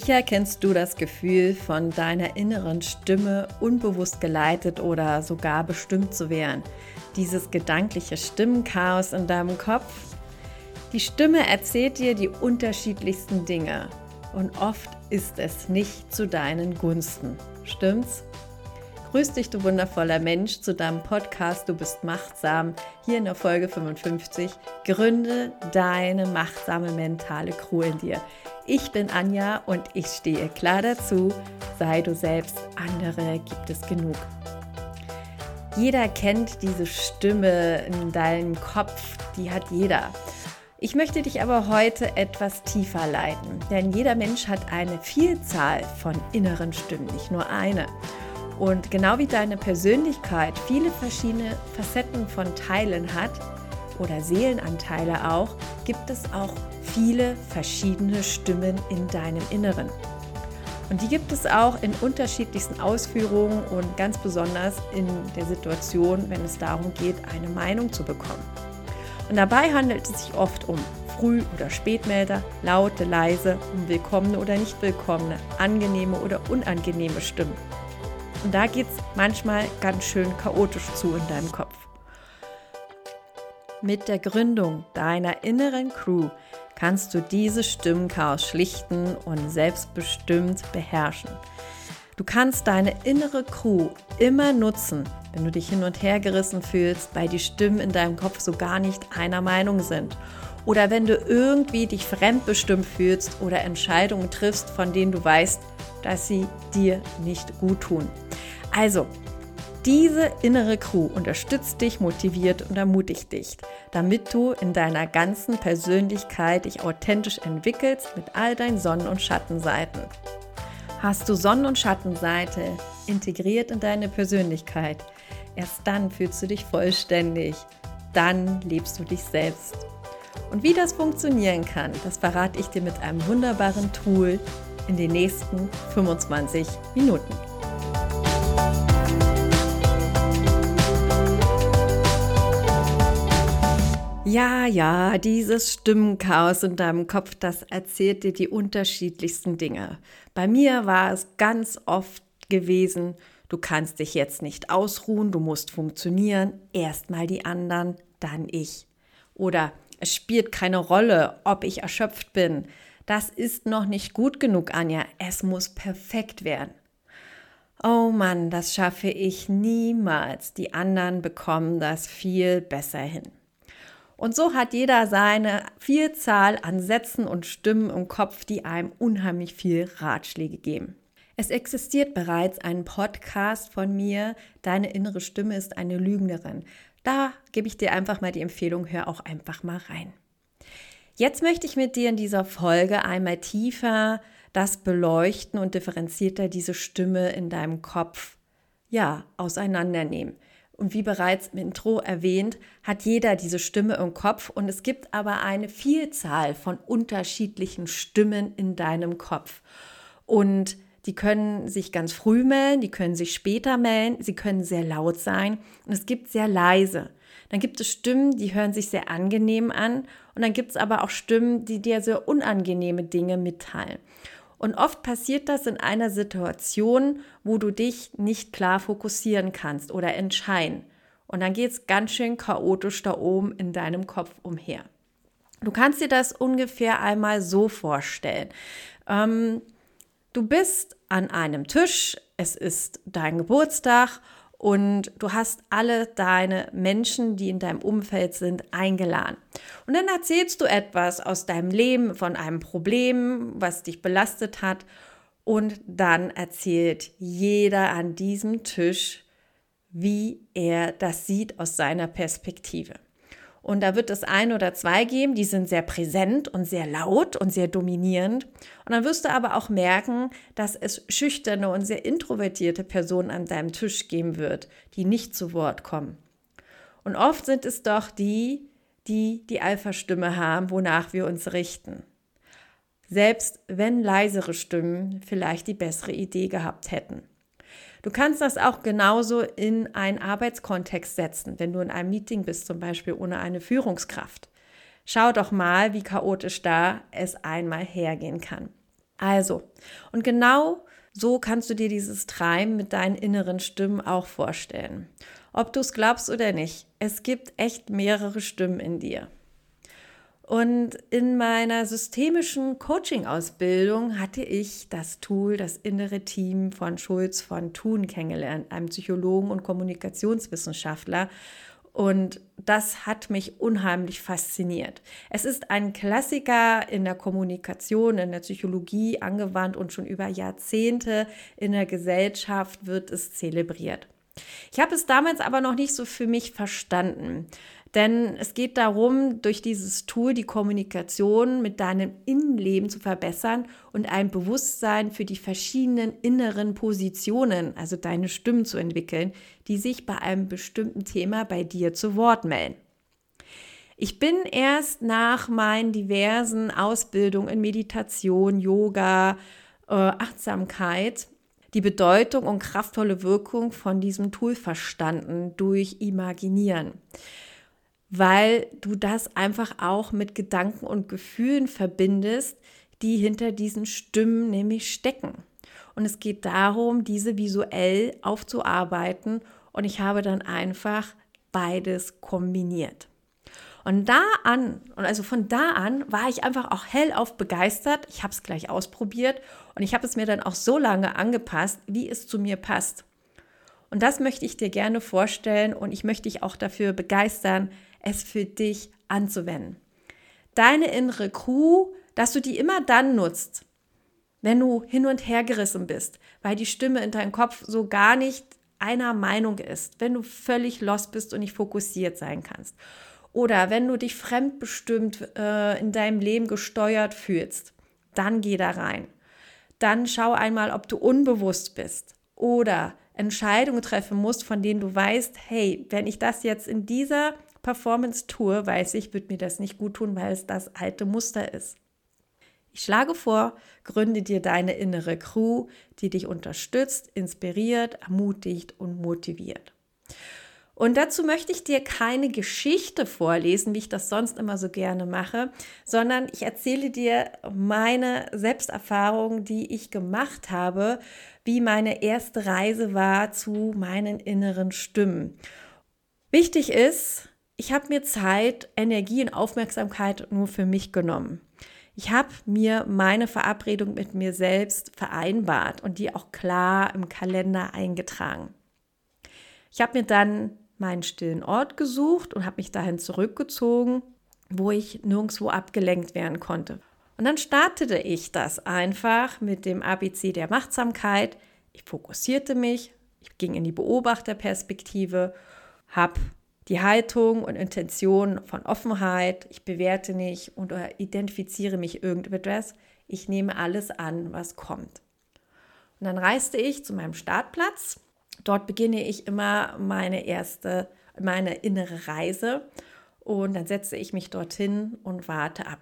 Sicher kennst du das Gefühl, von deiner inneren Stimme unbewusst geleitet oder sogar bestimmt zu werden. Dieses gedankliche Stimmenchaos in deinem Kopf. Die Stimme erzählt dir die unterschiedlichsten Dinge und oft ist es nicht zu deinen Gunsten. Stimmt's? Grüß dich, du wundervoller Mensch, zu deinem Podcast Du bist machtsam. Hier in der Folge 55. Gründe deine machtsame mentale Crew in dir. Ich bin Anja und ich stehe klar dazu. Sei du selbst, andere gibt es genug. Jeder kennt diese Stimme in deinem Kopf, die hat jeder. Ich möchte dich aber heute etwas tiefer leiten, denn jeder Mensch hat eine Vielzahl von inneren Stimmen, nicht nur eine. Und genau wie deine Persönlichkeit viele verschiedene Facetten von Teilen hat oder Seelenanteile auch, gibt es auch viele verschiedene Stimmen in deinem Inneren. Und die gibt es auch in unterschiedlichsten Ausführungen und ganz besonders in der Situation, wenn es darum geht, eine Meinung zu bekommen. Und dabei handelt es sich oft um Früh- oder Spätmelder, laute, leise, um willkommene oder nicht willkommene, angenehme oder unangenehme Stimmen. Und da geht es manchmal ganz schön chaotisch zu in deinem Kopf. Mit der Gründung deiner inneren Crew kannst du dieses Stimmenchaos schlichten und selbstbestimmt beherrschen. Du kannst deine innere Crew immer nutzen, wenn du dich hin und her gerissen fühlst, weil die Stimmen in deinem Kopf so gar nicht einer Meinung sind. Oder wenn du irgendwie dich fremdbestimmt fühlst oder Entscheidungen triffst, von denen du weißt, dass sie dir nicht gut tun. Also, diese innere Crew unterstützt dich, motiviert und ermutigt dich, damit du in deiner ganzen Persönlichkeit dich authentisch entwickelst mit all deinen Sonnen- und Schattenseiten. Hast du Sonnen- und Schattenseite integriert in deine Persönlichkeit, erst dann fühlst du dich vollständig, dann lebst du dich selbst. Und wie das funktionieren kann, das verrate ich dir mit einem wunderbaren Tool in den nächsten 25 Minuten. Ja, ja, dieses Stimmenchaos in deinem Kopf, das erzählt dir die unterschiedlichsten Dinge. Bei mir war es ganz oft gewesen, du kannst dich jetzt nicht ausruhen, du musst funktionieren, erstmal die anderen, dann ich. Oder es spielt keine Rolle, ob ich erschöpft bin. Das ist noch nicht gut genug, Anja. Es muss perfekt werden. Oh Mann, das schaffe ich niemals. Die anderen bekommen das viel besser hin. Und so hat jeder seine Vielzahl an Sätzen und Stimmen im Kopf, die einem unheimlich viel Ratschläge geben. Es existiert bereits ein Podcast von mir, Deine innere Stimme ist eine Lügnerin. Da gebe ich dir einfach mal die Empfehlung, hör auch einfach mal rein. Jetzt möchte ich mit dir in dieser Folge einmal tiefer das beleuchten und differenzierter diese Stimme in deinem Kopf ja auseinandernehmen. Und wie bereits im Intro erwähnt, hat jeder diese Stimme im Kopf und es gibt aber eine Vielzahl von unterschiedlichen Stimmen in deinem Kopf. Und die können sich ganz früh melden, die können sich später melden, sie können sehr laut sein und es gibt sehr leise. Dann gibt es Stimmen, die hören sich sehr angenehm an und dann gibt es aber auch Stimmen, die dir sehr unangenehme Dinge mitteilen. Und oft passiert das in einer Situation, wo du dich nicht klar fokussieren kannst oder entscheiden. Und dann geht es ganz schön chaotisch da oben in deinem Kopf umher. Du kannst dir das ungefähr einmal so vorstellen. Ähm, du bist an einem Tisch, es ist dein Geburtstag und du hast alle deine Menschen, die in deinem Umfeld sind, eingeladen. Und dann erzählst du etwas aus deinem Leben, von einem Problem, was dich belastet hat. Und dann erzählt jeder an diesem Tisch, wie er das sieht aus seiner Perspektive. Und da wird es ein oder zwei geben, die sind sehr präsent und sehr laut und sehr dominierend. Und dann wirst du aber auch merken, dass es schüchterne und sehr introvertierte Personen an deinem Tisch geben wird, die nicht zu Wort kommen. Und oft sind es doch die, die die Alpha-Stimme haben, wonach wir uns richten. Selbst wenn leisere Stimmen vielleicht die bessere Idee gehabt hätten. Du kannst das auch genauso in einen Arbeitskontext setzen, wenn du in einem Meeting bist, zum Beispiel ohne eine Führungskraft. Schau doch mal, wie chaotisch da es einmal hergehen kann. Also, und genau so kannst du dir dieses Treiben mit deinen inneren Stimmen auch vorstellen. Ob du es glaubst oder nicht, es gibt echt mehrere Stimmen in dir. Und in meiner systemischen Coaching-Ausbildung hatte ich das Tool, das innere Team von Schulz von Thun kennengelernt, einem Psychologen und Kommunikationswissenschaftler. Und das hat mich unheimlich fasziniert. Es ist ein Klassiker in der Kommunikation, in der Psychologie angewandt und schon über Jahrzehnte in der Gesellschaft wird es zelebriert. Ich habe es damals aber noch nicht so für mich verstanden. Denn es geht darum, durch dieses Tool die Kommunikation mit deinem Innenleben zu verbessern und ein Bewusstsein für die verschiedenen inneren Positionen, also deine Stimmen zu entwickeln, die sich bei einem bestimmten Thema bei dir zu Wort melden. Ich bin erst nach meinen diversen Ausbildungen in Meditation, Yoga, äh, Achtsamkeit die Bedeutung und kraftvolle Wirkung von diesem Tool verstanden durch Imaginieren weil du das einfach auch mit Gedanken und Gefühlen verbindest, die hinter diesen Stimmen nämlich stecken. Und es geht darum, diese visuell aufzuarbeiten. Und ich habe dann einfach beides kombiniert. Und da an, und also von da an war ich einfach auch hellauf begeistert. Ich habe es gleich ausprobiert und ich habe es mir dann auch so lange angepasst, wie es zu mir passt. Und das möchte ich dir gerne vorstellen und ich möchte dich auch dafür begeistern, es für dich anzuwenden. Deine innere Crew, dass du die immer dann nutzt, wenn du hin und her gerissen bist, weil die Stimme in deinem Kopf so gar nicht einer Meinung ist, wenn du völlig lost bist und nicht fokussiert sein kannst. Oder wenn du dich fremdbestimmt äh, in deinem Leben gesteuert fühlst, dann geh da rein. Dann schau einmal, ob du unbewusst bist oder Entscheidungen treffen musst, von denen du weißt, hey, wenn ich das jetzt in dieser Performance tue, weiß ich, wird mir das nicht gut tun, weil es das alte Muster ist. Ich schlage vor, gründe dir deine innere Crew, die dich unterstützt, inspiriert, ermutigt und motiviert. Und dazu möchte ich dir keine Geschichte vorlesen, wie ich das sonst immer so gerne mache, sondern ich erzähle dir meine Selbsterfahrung, die ich gemacht habe, wie meine erste Reise war zu meinen inneren Stimmen. Wichtig ist, ich habe mir Zeit, Energie und Aufmerksamkeit nur für mich genommen. Ich habe mir meine Verabredung mit mir selbst vereinbart und die auch klar im Kalender eingetragen. Ich habe mir dann meinen stillen Ort gesucht und habe mich dahin zurückgezogen, wo ich nirgendwo abgelenkt werden konnte. Und dann startete ich das einfach mit dem ABC der Machtsamkeit. Ich fokussierte mich, ich ging in die Beobachterperspektive, habe die Haltung und Intention von Offenheit, ich bewerte nicht und identifiziere mich irgendetwas, ich nehme alles an, was kommt. Und dann reiste ich zu meinem Startplatz. Dort beginne ich immer meine erste, meine innere Reise und dann setze ich mich dorthin und warte ab.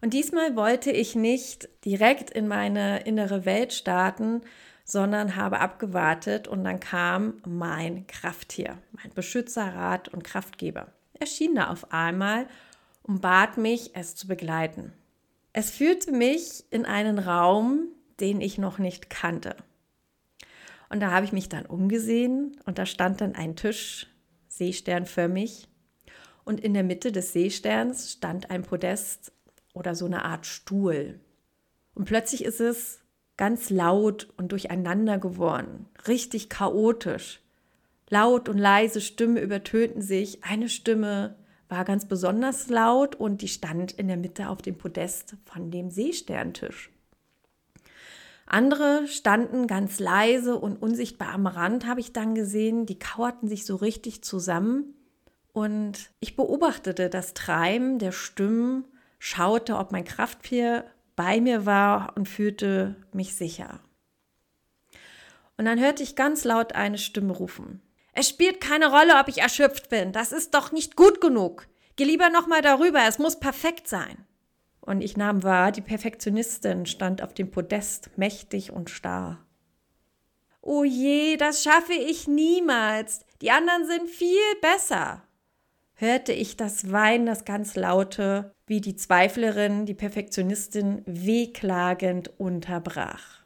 Und diesmal wollte ich nicht direkt in meine innere Welt starten, sondern habe abgewartet und dann kam mein Krafttier, mein Beschützer, Rat und Kraftgeber. Er schien da auf einmal und bat mich, es zu begleiten. Es führte mich in einen Raum, den ich noch nicht kannte. Und da habe ich mich dann umgesehen und da stand dann ein Tisch, seesternförmig. Und in der Mitte des Seesterns stand ein Podest oder so eine Art Stuhl. Und plötzlich ist es ganz laut und durcheinander geworden, richtig chaotisch. Laut und leise Stimme übertönten sich. Eine Stimme war ganz besonders laut und die stand in der Mitte auf dem Podest von dem Seesterntisch. Andere standen ganz leise und unsichtbar am Rand, habe ich dann gesehen. Die kauerten sich so richtig zusammen. Und ich beobachtete das Treiben der Stimmen, schaute, ob mein Krafttier bei mir war und fühlte mich sicher. Und dann hörte ich ganz laut eine Stimme rufen. Es spielt keine Rolle, ob ich erschöpft bin. Das ist doch nicht gut genug. Geh lieber noch mal darüber. Es muss perfekt sein. Und ich nahm wahr, die Perfektionistin stand auf dem Podest, mächtig und starr. Oh je, das schaffe ich niemals. Die anderen sind viel besser hörte ich das Weinen, das ganz laute, wie die Zweiflerin, die Perfektionistin wehklagend unterbrach.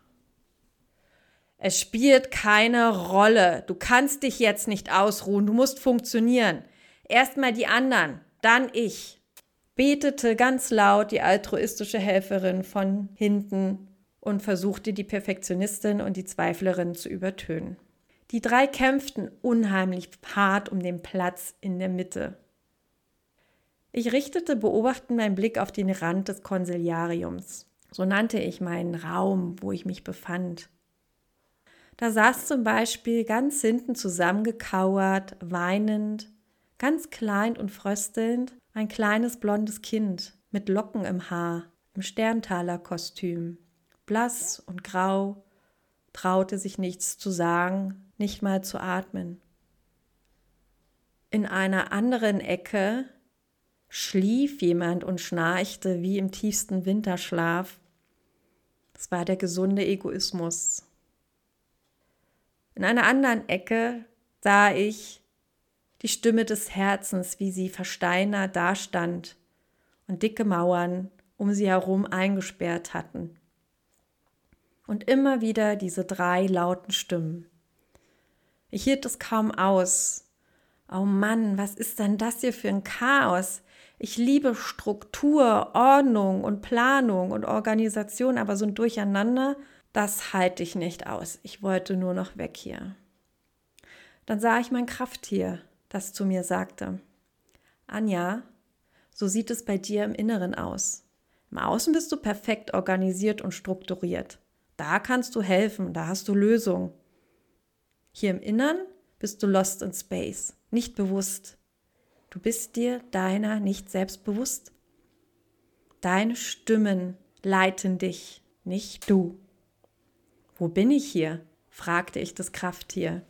Es spielt keine Rolle. Du kannst dich jetzt nicht ausruhen. Du musst funktionieren. Erstmal die anderen, dann ich. Betete ganz laut die altruistische Helferin von hinten und versuchte die Perfektionistin und die Zweiflerin zu übertönen. Die drei kämpften unheimlich hart um den Platz in der Mitte. Ich richtete beobachtend meinen Blick auf den Rand des Konsiliariums. So nannte ich meinen Raum, wo ich mich befand. Da saß zum Beispiel ganz hinten zusammengekauert, weinend, ganz klein und fröstelnd, ein kleines blondes Kind mit Locken im Haar, im Sterntaler-Kostüm, blass und grau, traute sich nichts zu sagen, nicht mal zu atmen. In einer anderen Ecke schlief jemand und schnarchte wie im tiefsten Winterschlaf. Es war der gesunde Egoismus. In einer anderen Ecke sah ich die Stimme des Herzens, wie sie versteinert dastand und dicke Mauern um sie herum eingesperrt hatten. Und immer wieder diese drei lauten Stimmen. Ich hielt es kaum aus. Oh Mann, was ist denn das hier für ein Chaos? Ich liebe Struktur, Ordnung und Planung und Organisation, aber so ein Durcheinander, das halte ich nicht aus. Ich wollte nur noch weg hier. Dann sah ich mein Krafttier, das zu mir sagte, Anja, so sieht es bei dir im Inneren aus. Im Außen bist du perfekt organisiert und strukturiert. Da kannst du helfen, da hast du Lösungen. Hier im Innern bist du lost in space, nicht bewusst. Du bist dir deiner nicht selbst bewusst. Deine Stimmen leiten dich, nicht du. Wo bin ich hier? fragte ich das Krafttier.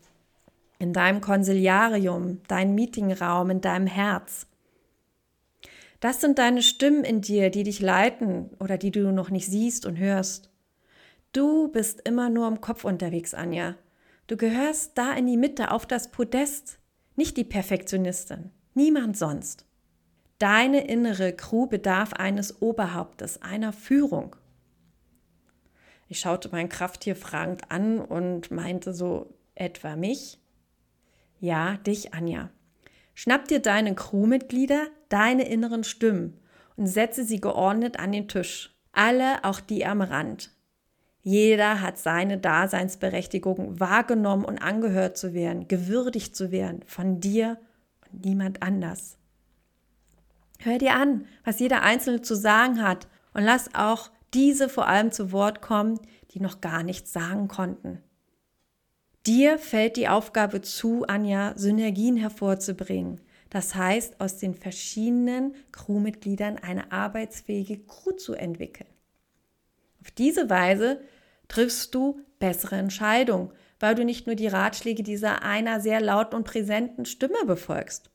In deinem Konsiliarium, dein Meetingraum, in deinem Herz. Das sind deine Stimmen in dir, die dich leiten oder die du noch nicht siehst und hörst. Du bist immer nur im Kopf unterwegs, Anja. Du gehörst da in die Mitte auf das Podest, nicht die Perfektionistin niemand sonst. Deine innere Crew bedarf eines Oberhauptes, einer Führung. Ich schaute mein Krafttier fragend an und meinte so etwa mich. Ja, dich, Anja. Schnapp dir deine Crewmitglieder, deine inneren Stimmen und setze sie geordnet an den Tisch. Alle, auch die am Rand. Jeder hat seine Daseinsberechtigung wahrgenommen und angehört zu werden, gewürdigt zu werden von dir niemand anders. Hör dir an, was jeder Einzelne zu sagen hat und lass auch diese vor allem zu Wort kommen, die noch gar nichts sagen konnten. Dir fällt die Aufgabe zu, Anja, Synergien hervorzubringen. Das heißt, aus den verschiedenen Crewmitgliedern eine arbeitsfähige Crew zu entwickeln. Auf diese Weise triffst du bessere Entscheidungen, weil du nicht nur die Ratschläge dieser einer sehr lauten und präsenten Stimme befolgst.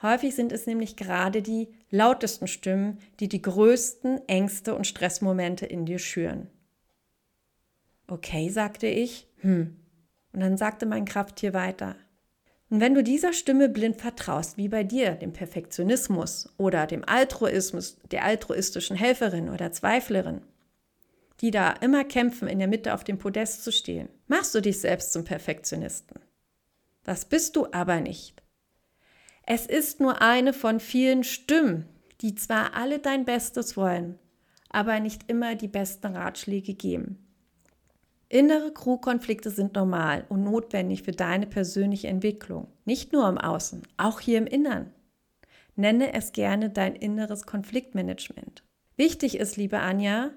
Häufig sind es nämlich gerade die lautesten Stimmen, die die größten Ängste und Stressmomente in dir schüren. Okay, sagte ich. Hm. Und dann sagte mein Krafttier weiter. Und wenn du dieser Stimme blind vertraust, wie bei dir, dem Perfektionismus oder dem Altruismus, der altruistischen Helferin oder Zweiflerin, die da immer kämpfen, in der Mitte auf dem Podest zu stehen, machst du dich selbst zum Perfektionisten. Das bist du aber nicht. Es ist nur eine von vielen Stimmen, die zwar alle dein Bestes wollen, aber nicht immer die besten Ratschläge geben. Innere Crew-Konflikte sind normal und notwendig für deine persönliche Entwicklung, nicht nur im Außen, auch hier im Innern. Nenne es gerne dein inneres Konfliktmanagement. Wichtig ist, liebe Anja,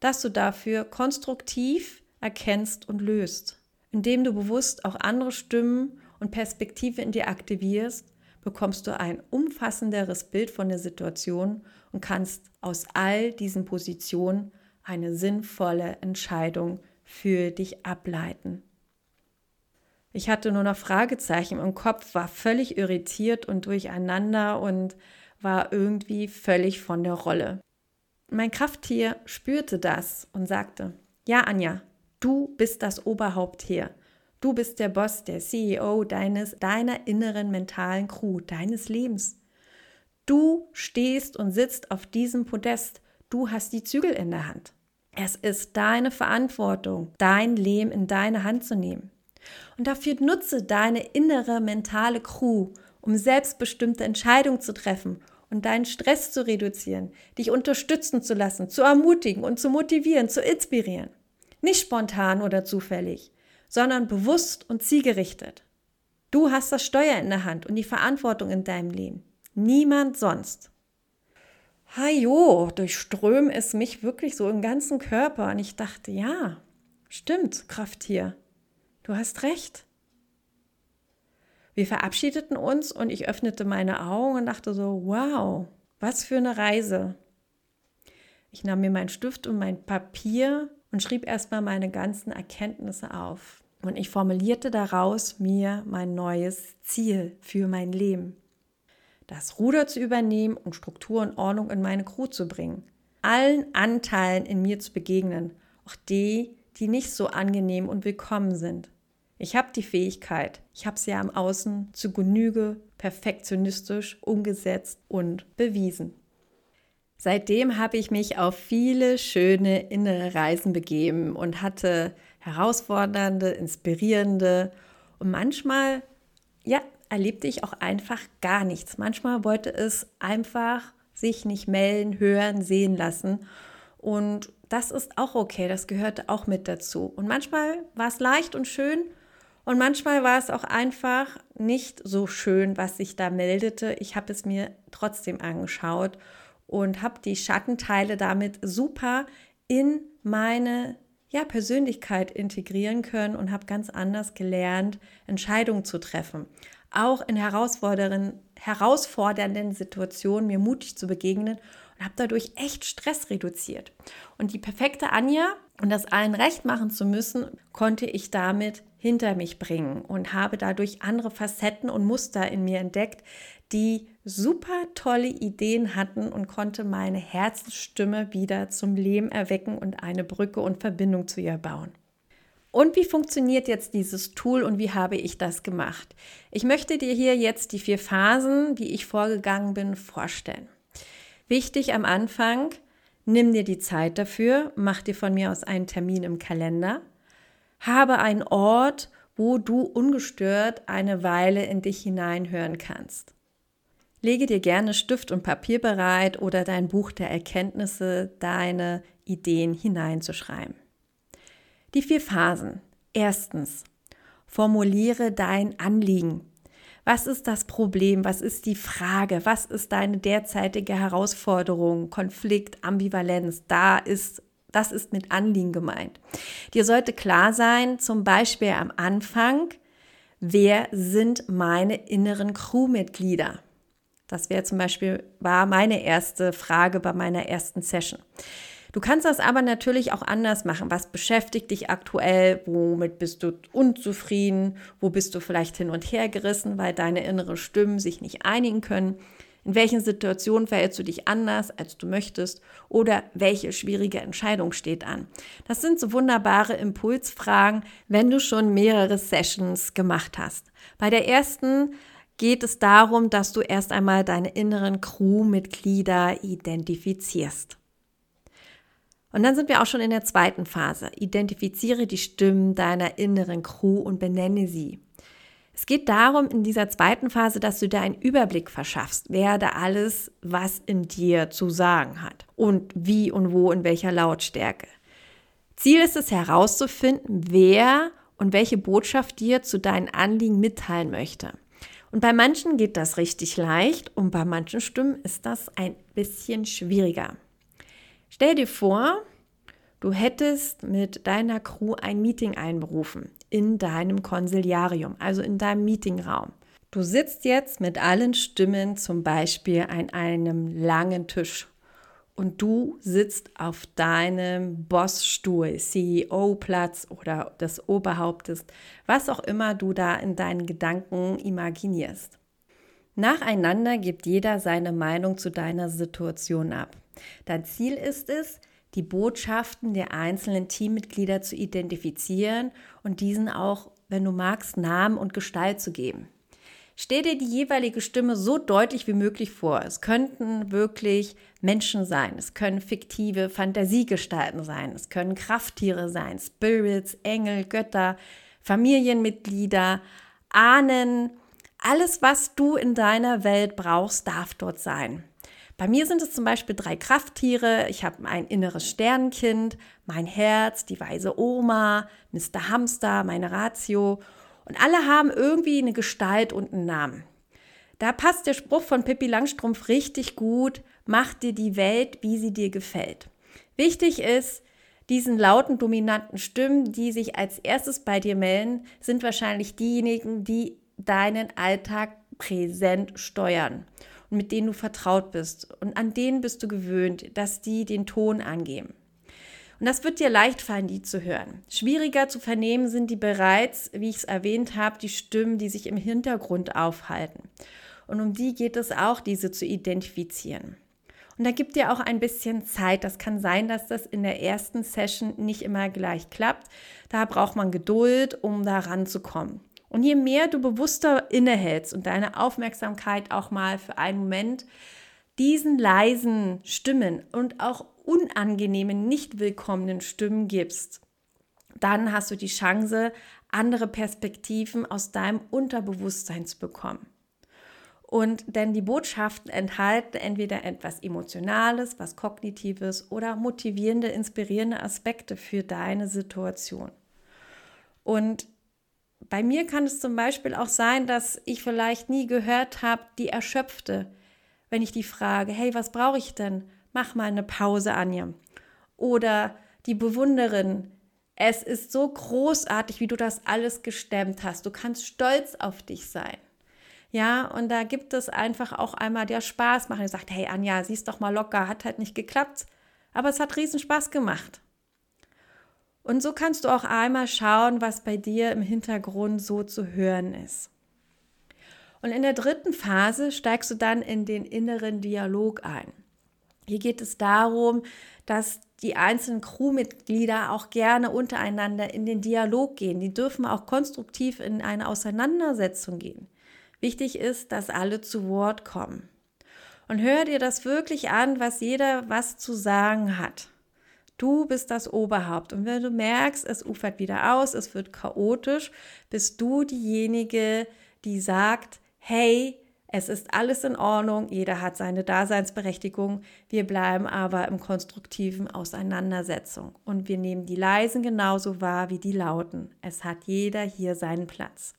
dass du dafür konstruktiv erkennst und löst, indem du bewusst auch andere Stimmen und Perspektive in dir aktivierst, bekommst du ein umfassenderes Bild von der Situation und kannst aus all diesen Positionen eine sinnvolle Entscheidung für dich ableiten. Ich hatte nur noch Fragezeichen im Kopf, war völlig irritiert und durcheinander und war irgendwie völlig von der Rolle. Mein Krafttier spürte das und sagte, ja Anja, du bist das Oberhaupt hier. Du bist der Boss, der CEO deines, deiner inneren mentalen Crew, deines Lebens. Du stehst und sitzt auf diesem Podest. Du hast die Zügel in der Hand. Es ist deine Verantwortung, dein Leben in deine Hand zu nehmen. Und dafür nutze deine innere mentale Crew, um selbstbestimmte Entscheidungen zu treffen und deinen Stress zu reduzieren, dich unterstützen zu lassen, zu ermutigen und zu motivieren, zu inspirieren. Nicht spontan oder zufällig, sondern bewusst und zielgerichtet. Du hast das Steuer in der Hand und die Verantwortung in deinem Leben. Niemand sonst. Hajo, durchström es mich wirklich so im ganzen Körper. Und ich dachte, ja, stimmt, Krafttier. Du hast recht. Wir verabschiedeten uns und ich öffnete meine Augen und dachte so, wow, was für eine Reise. Ich nahm mir meinen Stift und mein Papier und schrieb erstmal meine ganzen Erkenntnisse auf. Und ich formulierte daraus mir mein neues Ziel für mein Leben. Das Ruder zu übernehmen und Struktur und Ordnung in meine Crew zu bringen. Allen Anteilen in mir zu begegnen, auch die, die nicht so angenehm und willkommen sind. Ich habe die Fähigkeit, ich habe sie ja am Außen zu Genüge perfektionistisch umgesetzt und bewiesen. Seitdem habe ich mich auf viele schöne innere Reisen begeben und hatte herausfordernde, inspirierende und manchmal, ja, erlebte ich auch einfach gar nichts. Manchmal wollte es einfach sich nicht melden, hören, sehen lassen. Und das ist auch okay, das gehörte auch mit dazu. Und manchmal war es leicht und schön und manchmal war es auch einfach nicht so schön, was sich da meldete. Ich habe es mir trotzdem angeschaut und habe die Schattenteile damit super in meine ja, Persönlichkeit integrieren können und habe ganz anders gelernt, Entscheidungen zu treffen. Auch in herausfordernden, herausfordernden Situationen mir mutig zu begegnen und habe dadurch echt Stress reduziert. Und die perfekte Anja und das allen recht machen zu müssen, konnte ich damit hinter mich bringen und habe dadurch andere Facetten und Muster in mir entdeckt, die super tolle Ideen hatten und konnte meine Herzensstimme wieder zum Leben erwecken und eine Brücke und Verbindung zu ihr bauen. Und wie funktioniert jetzt dieses Tool und wie habe ich das gemacht? Ich möchte dir hier jetzt die vier Phasen, wie ich vorgegangen bin, vorstellen. Wichtig am Anfang, nimm dir die Zeit dafür, mach dir von mir aus einen Termin im Kalender, habe einen Ort, wo du ungestört eine Weile in dich hineinhören kannst. Lege dir gerne Stift und Papier bereit oder dein Buch der Erkenntnisse, deine Ideen hineinzuschreiben. Die vier Phasen. Erstens, formuliere dein Anliegen. Was ist das Problem? Was ist die Frage? Was ist deine derzeitige Herausforderung, Konflikt, Ambivalenz? Da ist, das ist mit Anliegen gemeint. Dir sollte klar sein, zum Beispiel am Anfang, wer sind meine inneren Crewmitglieder? Das wäre zum Beispiel, war meine erste Frage bei meiner ersten Session. Du kannst das aber natürlich auch anders machen. Was beschäftigt dich aktuell? Womit bist du unzufrieden? Wo bist du vielleicht hin und her gerissen, weil deine inneren Stimmen sich nicht einigen können? In welchen Situationen verhältst du dich anders, als du möchtest? Oder welche schwierige Entscheidung steht an? Das sind so wunderbare Impulsfragen, wenn du schon mehrere Sessions gemacht hast. Bei der ersten geht es darum, dass du erst einmal deine inneren Crewmitglieder identifizierst. Und dann sind wir auch schon in der zweiten Phase. Identifiziere die Stimmen deiner inneren Crew und benenne sie. Es geht darum in dieser zweiten Phase, dass du dir einen Überblick verschaffst, wer da alles was in dir zu sagen hat und wie und wo in welcher Lautstärke. Ziel ist es herauszufinden, wer und welche Botschaft dir zu deinen Anliegen mitteilen möchte. Und bei manchen geht das richtig leicht und bei manchen Stimmen ist das ein bisschen schwieriger. Stell dir vor, du hättest mit deiner Crew ein Meeting einberufen in deinem Konsiliarium, also in deinem Meetingraum. Du sitzt jetzt mit allen Stimmen zum Beispiel an einem langen Tisch und du sitzt auf deinem Bossstuhl, CEO-Platz oder des Oberhauptes, was auch immer du da in deinen Gedanken imaginierst. Nacheinander gibt jeder seine Meinung zu deiner Situation ab. Dein Ziel ist es, die Botschaften der einzelnen Teammitglieder zu identifizieren und diesen auch wenn du magst, Namen und Gestalt zu geben. Stell dir die jeweilige Stimme so deutlich wie möglich vor. Es könnten wirklich Menschen sein, es können fiktive Fantasiegestalten sein, es können Krafttiere sein, Spirits, Engel, Götter, Familienmitglieder, Ahnen. Alles, was du in deiner Welt brauchst, darf dort sein. Bei mir sind es zum Beispiel drei Krafttiere. Ich habe ein inneres Sternkind, mein Herz, die weise Oma, Mr. Hamster, meine Ratio und alle haben irgendwie eine Gestalt und einen Namen. Da passt der Spruch von Pippi Langstrumpf richtig gut. Mach dir die Welt, wie sie dir gefällt. Wichtig ist, diesen lauten, dominanten Stimmen, die sich als erstes bei dir melden, sind wahrscheinlich diejenigen, die deinen Alltag präsent steuern und mit denen du vertraut bist. Und an denen bist du gewöhnt, dass die den Ton angeben. Und das wird dir leicht fallen, die zu hören. Schwieriger zu vernehmen sind die bereits, wie ich es erwähnt habe, die Stimmen, die sich im Hintergrund aufhalten. Und um die geht es auch, diese zu identifizieren. Und da gibt dir auch ein bisschen Zeit. Das kann sein, dass das in der ersten Session nicht immer gleich klappt. Da braucht man Geduld, um da ranzukommen. Und je mehr du bewusster innehältst und deine Aufmerksamkeit auch mal für einen Moment diesen leisen Stimmen und auch unangenehmen, nicht willkommenen Stimmen gibst, dann hast du die Chance, andere Perspektiven aus deinem Unterbewusstsein zu bekommen. Und denn die Botschaften enthalten entweder etwas Emotionales, was Kognitives oder motivierende, inspirierende Aspekte für deine Situation. Und bei mir kann es zum Beispiel auch sein, dass ich vielleicht nie gehört habe, die Erschöpfte, wenn ich die frage, hey, was brauche ich denn? mach mal eine Pause, Anja. Oder die Bewunderin, es ist so großartig, wie du das alles gestemmt hast. Du kannst stolz auf dich sein. Ja, und da gibt es einfach auch einmal der Spaß machen. Er sagt, hey Anja, siehst doch mal locker, hat halt nicht geklappt, aber es hat riesen Spaß gemacht. Und so kannst du auch einmal schauen, was bei dir im Hintergrund so zu hören ist. Und in der dritten Phase steigst du dann in den inneren Dialog ein. Hier geht es darum, dass die einzelnen Crewmitglieder auch gerne untereinander in den Dialog gehen. Die dürfen auch konstruktiv in eine Auseinandersetzung gehen. Wichtig ist, dass alle zu Wort kommen. Und hör dir das wirklich an, was jeder was zu sagen hat. Du bist das Oberhaupt. Und wenn du merkst, es ufert wieder aus, es wird chaotisch, bist du diejenige, die sagt, hey, es ist alles in Ordnung, jeder hat seine Daseinsberechtigung. Wir bleiben aber im konstruktiven Auseinandersetzung und wir nehmen die leisen genauso wahr wie die lauten. Es hat jeder hier seinen Platz.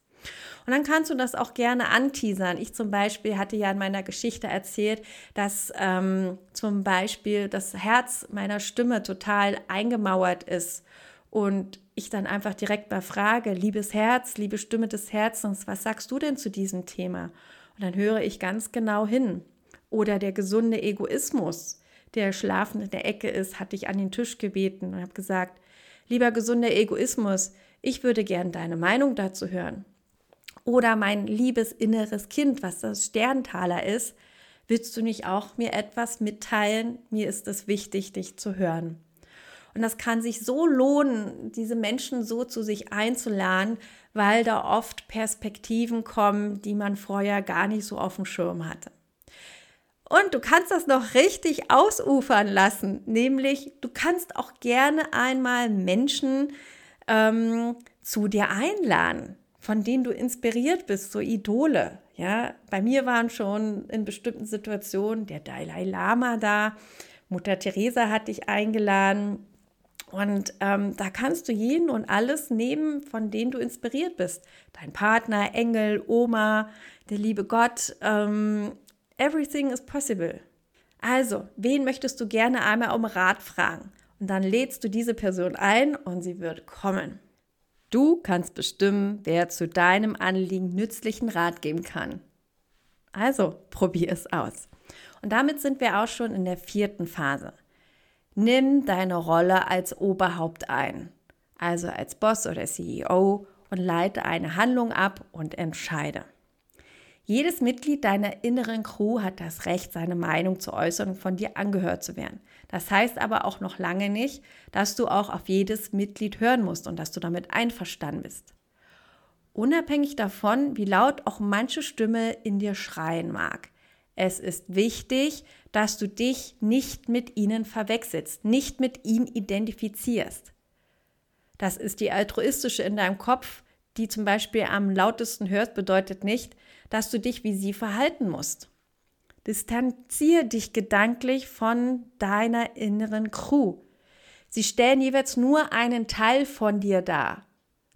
Und dann kannst du das auch gerne anteasern. Ich zum Beispiel hatte ja in meiner Geschichte erzählt, dass ähm, zum Beispiel das Herz meiner Stimme total eingemauert ist und ich dann einfach direkt mal frage, liebes Herz, liebe Stimme des Herzens, was sagst du denn zu diesem Thema? Und dann höre ich ganz genau hin. Oder der gesunde Egoismus, der schlafend in der Ecke ist, hatte ich an den Tisch gebeten und habe gesagt, lieber gesunder Egoismus, ich würde gern deine Meinung dazu hören. Oder mein liebes inneres Kind, was das Sterntaler ist, willst du nicht auch mir etwas mitteilen? Mir ist es wichtig, dich zu hören. Und das kann sich so lohnen, diese Menschen so zu sich einzuladen, weil da oft Perspektiven kommen, die man vorher gar nicht so auf dem Schirm hatte. Und du kannst das noch richtig ausufern lassen, nämlich du kannst auch gerne einmal Menschen ähm, zu dir einladen, von denen du inspiriert bist, so Idole. Ja, bei mir waren schon in bestimmten Situationen der Dalai Lama da, Mutter Teresa hatte ich eingeladen, und ähm, da kannst du jeden und alles nehmen, von denen du inspiriert bist. Dein Partner, Engel, Oma, der liebe Gott. Ähm, everything is possible. Also, wen möchtest du gerne einmal um Rat fragen? Und dann lädst du diese Person ein und sie wird kommen. Du kannst bestimmen, wer zu deinem Anliegen nützlichen Rat geben kann. Also, probier es aus. Und damit sind wir auch schon in der vierten Phase. Nimm deine Rolle als Oberhaupt ein, also als Boss oder CEO und leite eine Handlung ab und entscheide. Jedes Mitglied deiner inneren Crew hat das Recht, seine Meinung zu äußern und von dir angehört zu werden. Das heißt aber auch noch lange nicht, dass du auch auf jedes Mitglied hören musst und dass du damit einverstanden bist. unabhängig davon, wie laut auch manche Stimme in dir schreien mag. Es ist wichtig, dass du dich nicht mit ihnen verwechselst, nicht mit ihnen identifizierst. Das ist die altruistische in deinem Kopf, die zum Beispiel am lautesten hört, bedeutet nicht, dass du dich wie sie verhalten musst. Distanziere dich gedanklich von deiner inneren Crew. Sie stellen jeweils nur einen Teil von dir dar.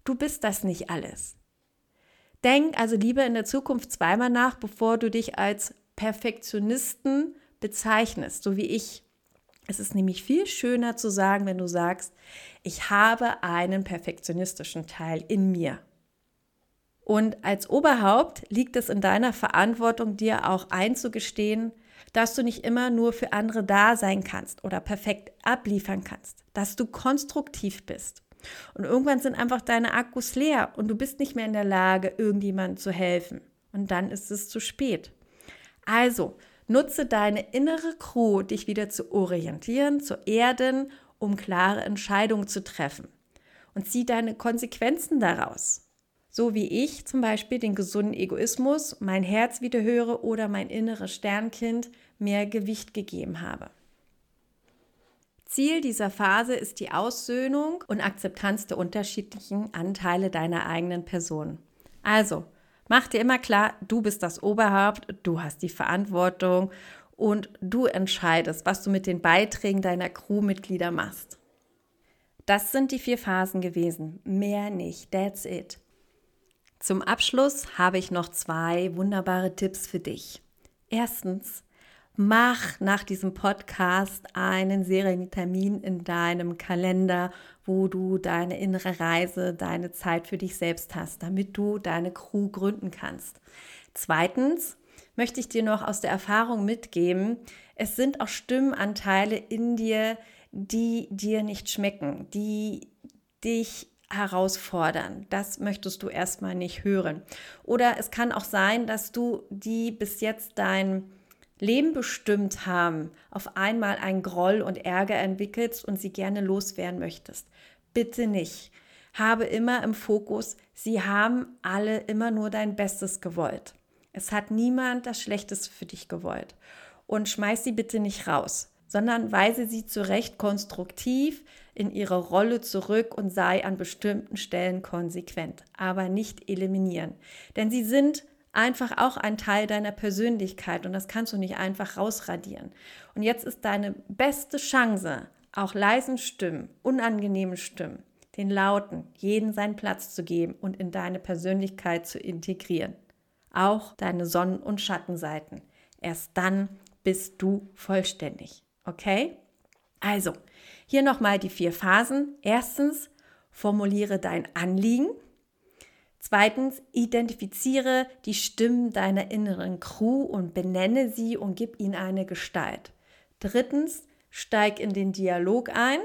Du bist das nicht alles. Denk also lieber in der Zukunft zweimal nach, bevor du dich als Perfektionisten bezeichnest, so wie ich. Es ist nämlich viel schöner zu sagen, wenn du sagst, ich habe einen perfektionistischen Teil in mir. Und als Oberhaupt liegt es in deiner Verantwortung, dir auch einzugestehen, dass du nicht immer nur für andere da sein kannst oder perfekt abliefern kannst, dass du konstruktiv bist. Und irgendwann sind einfach deine Akkus leer und du bist nicht mehr in der Lage, irgendjemandem zu helfen. Und dann ist es zu spät. Also, nutze deine innere Crew, dich wieder zu orientieren, zu erden, um klare Entscheidungen zu treffen. Und zieh deine Konsequenzen daraus. So wie ich zum Beispiel den gesunden Egoismus, mein Herz wieder höre oder mein inneres Sternkind mehr Gewicht gegeben habe. Ziel dieser Phase ist die Aussöhnung und Akzeptanz der unterschiedlichen Anteile deiner eigenen Person. Also, mach dir immer klar, du bist das Oberhaupt, du hast die Verantwortung und du entscheidest, was du mit den Beiträgen deiner Crewmitglieder machst. Das sind die vier Phasen gewesen, mehr nicht, that's it. Zum Abschluss habe ich noch zwei wunderbare Tipps für dich. Erstens, mach nach diesem Podcast einen Serientermin in deinem Kalender, wo du deine innere Reise, deine Zeit für dich selbst hast, damit du deine Crew gründen kannst. Zweitens möchte ich dir noch aus der Erfahrung mitgeben, es sind auch Stimmenanteile in dir, die dir nicht schmecken, die dich herausfordern. Das möchtest du erstmal nicht hören. Oder es kann auch sein, dass du die bis jetzt dein Leben bestimmt haben, auf einmal einen Groll und Ärger entwickelst und sie gerne loswerden möchtest. Bitte nicht. Habe immer im Fokus, sie haben alle immer nur dein Bestes gewollt. Es hat niemand das Schlechteste für dich gewollt. Und schmeiß sie bitte nicht raus, sondern weise sie zurecht konstruktiv in ihre Rolle zurück und sei an bestimmten Stellen konsequent, aber nicht eliminieren. Denn sie sind einfach auch ein Teil deiner Persönlichkeit und das kannst du nicht einfach rausradieren. Und jetzt ist deine beste Chance, auch leisen Stimmen, unangenehmen Stimmen, den Lauten, jeden seinen Platz zu geben und in deine Persönlichkeit zu integrieren. Auch deine Sonnen- und Schattenseiten. Erst dann bist du vollständig. Okay? Also, hier nochmal die vier Phasen. Erstens, formuliere dein Anliegen. Zweitens, identifiziere die Stimmen deiner inneren Crew und benenne sie und gib ihnen eine Gestalt. Drittens, steig in den Dialog ein.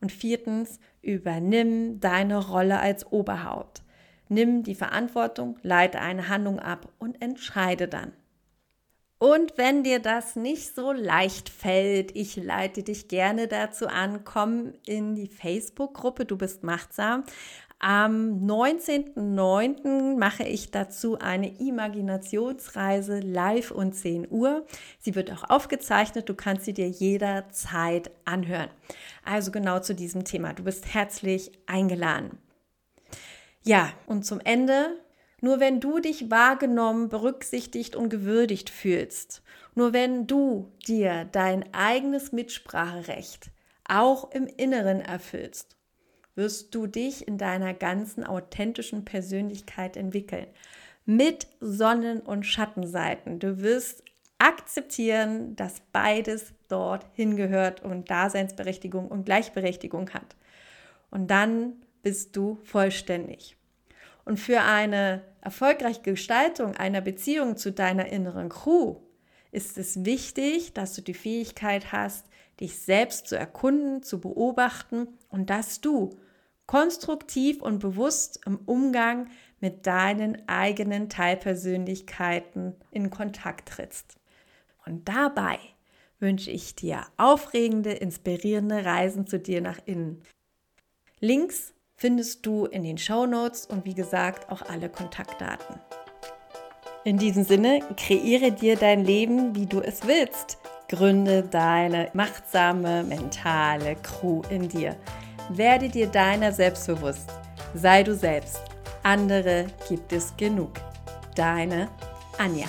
Und viertens, übernimm deine Rolle als Oberhaupt. Nimm die Verantwortung, leite eine Handlung ab und entscheide dann. Und wenn dir das nicht so leicht fällt, ich leite dich gerne dazu an, komm in die Facebook-Gruppe, du bist machtsam. Am 19.09. mache ich dazu eine Imaginationsreise live um 10 Uhr. Sie wird auch aufgezeichnet, du kannst sie dir jederzeit anhören. Also genau zu diesem Thema. Du bist herzlich eingeladen. Ja, und zum Ende, nur wenn du dich wahrgenommen, berücksichtigt und gewürdigt fühlst, nur wenn du dir dein eigenes Mitspracherecht auch im Inneren erfüllst, wirst du dich in deiner ganzen authentischen Persönlichkeit entwickeln. Mit Sonnen- und Schattenseiten. Du wirst akzeptieren, dass beides dort hingehört und Daseinsberechtigung und Gleichberechtigung hat. Und dann bist du vollständig. Und für eine erfolgreiche Gestaltung einer Beziehung zu deiner inneren Crew ist es wichtig, dass du die Fähigkeit hast, dich selbst zu erkunden, zu beobachten und dass du konstruktiv und bewusst im Umgang mit deinen eigenen Teilpersönlichkeiten in Kontakt trittst. Und dabei wünsche ich dir aufregende, inspirierende Reisen zu dir nach innen. Links findest du in den Show Notes und wie gesagt auch alle Kontaktdaten. In diesem Sinne, kreiere dir dein Leben, wie du es willst. Gründe deine machtsame mentale Crew in dir. Werde dir deiner selbst bewusst. Sei du selbst. Andere gibt es genug. Deine Anja.